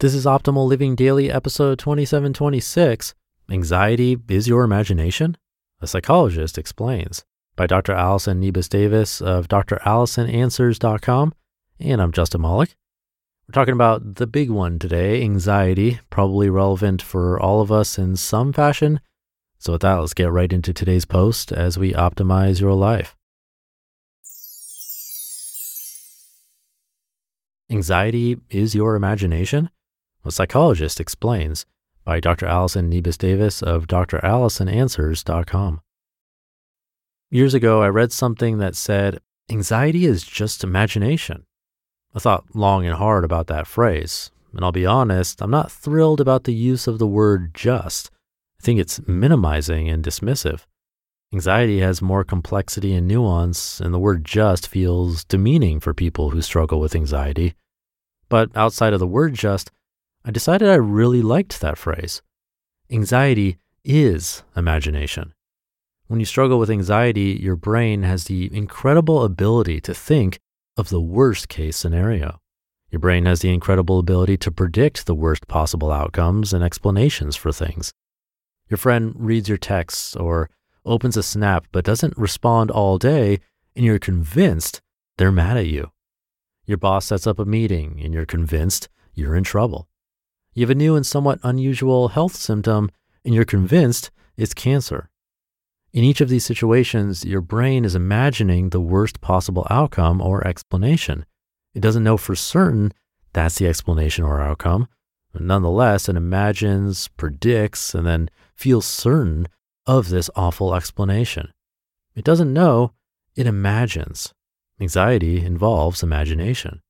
This is Optimal Living Daily, episode 2726 Anxiety is Your Imagination? A Psychologist Explains by Dr. Allison Niebes Davis of drallisonanswers.com. And I'm Justin Malik. We're talking about the big one today anxiety, probably relevant for all of us in some fashion. So, with that, let's get right into today's post as we optimize your life. Anxiety is your imagination? A psychologist explains by Dr. Allison Niebes Davis of drallisonanswers.com. Years ago, I read something that said, anxiety is just imagination. I thought long and hard about that phrase, and I'll be honest, I'm not thrilled about the use of the word just. I think it's minimizing and dismissive. Anxiety has more complexity and nuance, and the word just feels demeaning for people who struggle with anxiety. But outside of the word just, I decided I really liked that phrase. Anxiety is imagination. When you struggle with anxiety, your brain has the incredible ability to think of the worst case scenario. Your brain has the incredible ability to predict the worst possible outcomes and explanations for things. Your friend reads your texts or opens a snap but doesn't respond all day, and you're convinced they're mad at you. Your boss sets up a meeting, and you're convinced you're in trouble. You have a new and somewhat unusual health symptom, and you're convinced it's cancer. In each of these situations, your brain is imagining the worst possible outcome or explanation. It doesn't know for certain that's the explanation or outcome. But nonetheless, it imagines, predicts, and then feels certain of this awful explanation. It doesn't know, it imagines. Anxiety involves imagination.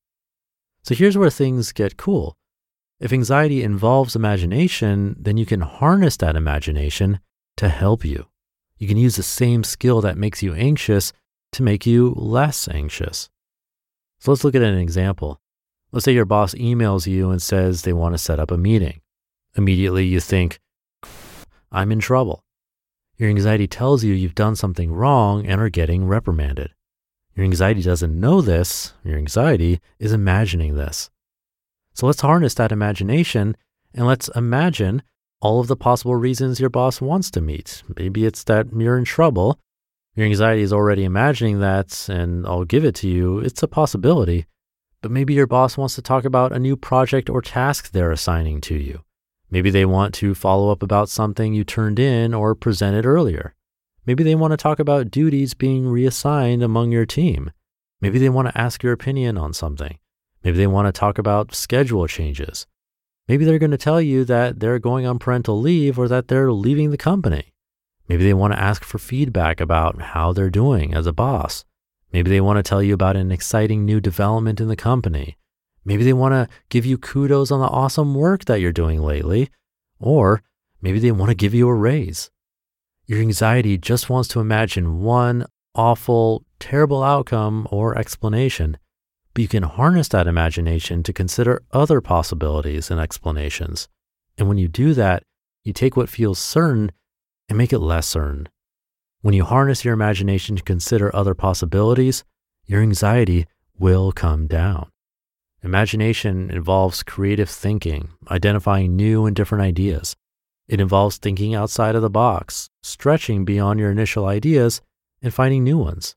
So here's where things get cool. If anxiety involves imagination, then you can harness that imagination to help you. You can use the same skill that makes you anxious to make you less anxious. So let's look at an example. Let's say your boss emails you and says they want to set up a meeting. Immediately you think, I'm in trouble. Your anxiety tells you you've done something wrong and are getting reprimanded. Your anxiety doesn't know this, your anxiety is imagining this. So let's harness that imagination and let's imagine all of the possible reasons your boss wants to meet. Maybe it's that you're in trouble. Your anxiety is already imagining that, and I'll give it to you. It's a possibility. But maybe your boss wants to talk about a new project or task they're assigning to you. Maybe they want to follow up about something you turned in or presented earlier. Maybe they want to talk about duties being reassigned among your team. Maybe they want to ask your opinion on something. Maybe they want to talk about schedule changes. Maybe they're going to tell you that they're going on parental leave or that they're leaving the company. Maybe they want to ask for feedback about how they're doing as a boss. Maybe they want to tell you about an exciting new development in the company. Maybe they want to give you kudos on the awesome work that you're doing lately. Or maybe they want to give you a raise. Your anxiety just wants to imagine one awful, terrible outcome or explanation but you can harness that imagination to consider other possibilities and explanations. And when you do that, you take what feels certain and make it less certain. When you harness your imagination to consider other possibilities, your anxiety will come down. Imagination involves creative thinking, identifying new and different ideas. It involves thinking outside of the box, stretching beyond your initial ideas, and finding new ones.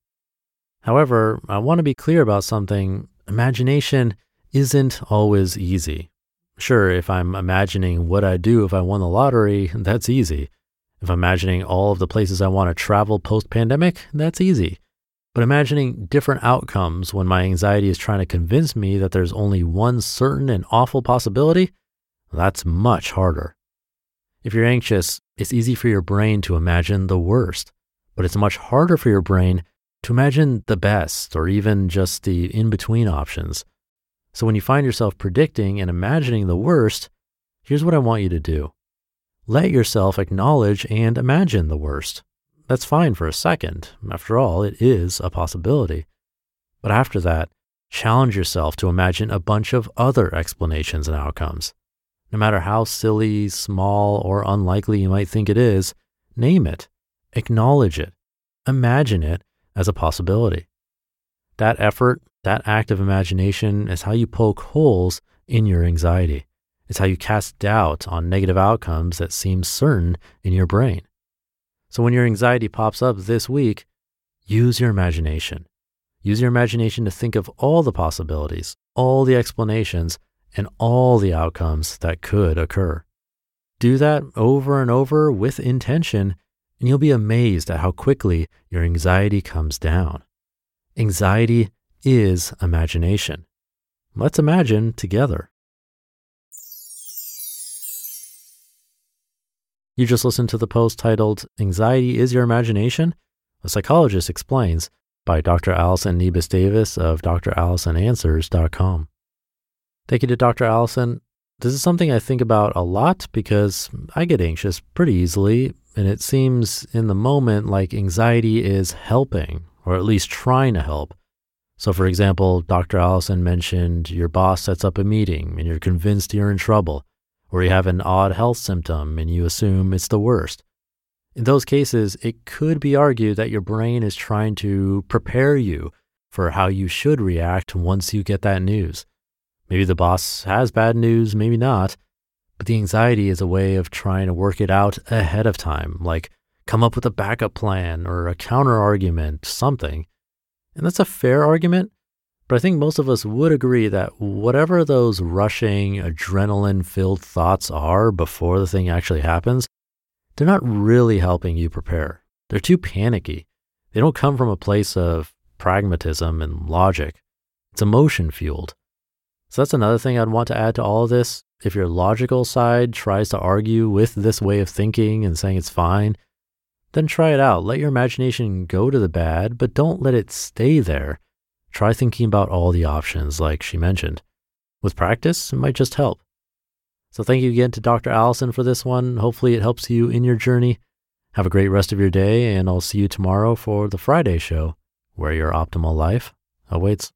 However, I want to be clear about something imagination isn't always easy. Sure, if I'm imagining what I'd do if I won the lottery, that's easy. If I'm imagining all of the places I want to travel post pandemic, that's easy. But imagining different outcomes when my anxiety is trying to convince me that there's only one certain and awful possibility, that's much harder. If you're anxious, it's easy for your brain to imagine the worst, but it's much harder for your brain to imagine the best or even just the in between options. So when you find yourself predicting and imagining the worst, here's what I want you to do. Let yourself acknowledge and imagine the worst. That's fine for a second. After all, it is a possibility. But after that, challenge yourself to imagine a bunch of other explanations and outcomes. No matter how silly, small, or unlikely you might think it is, name it, acknowledge it, imagine it as a possibility. That effort, that act of imagination is how you poke holes in your anxiety. It's how you cast doubt on negative outcomes that seem certain in your brain. So when your anxiety pops up this week, use your imagination. Use your imagination to think of all the possibilities, all the explanations, and all the outcomes that could occur. Do that over and over with intention, and you'll be amazed at how quickly your anxiety comes down. Anxiety is imagination. Let's imagine together. You just listened to the post titled Anxiety is Your Imagination? A Psychologist Explains by Dr. Allison Niebes Davis of drallisonanswers.com. Thank you to Dr. Allison. This is something I think about a lot because I get anxious pretty easily, and it seems in the moment like anxiety is helping, or at least trying to help. So, for example, Dr. Allison mentioned your boss sets up a meeting and you're convinced you're in trouble or you have an odd health symptom and you assume it's the worst. In those cases, it could be argued that your brain is trying to prepare you for how you should react once you get that news. Maybe the boss has bad news, maybe not, but the anxiety is a way of trying to work it out ahead of time, like come up with a backup plan or a counter argument, something. And that's a fair argument, but I think most of us would agree that whatever those rushing, adrenaline filled thoughts are before the thing actually happens, they're not really helping you prepare. They're too panicky. They don't come from a place of pragmatism and logic. It's emotion fueled. So that's another thing I'd want to add to all of this. If your logical side tries to argue with this way of thinking and saying it's fine, then try it out. Let your imagination go to the bad, but don't let it stay there Try thinking about all the options like she mentioned. With practice, it might just help. So thank you again to Dr. Allison for this one. Hopefully it helps you in your journey. Have a great rest of your day, and I'll see you tomorrow for the Friday show, where your optimal life awaits.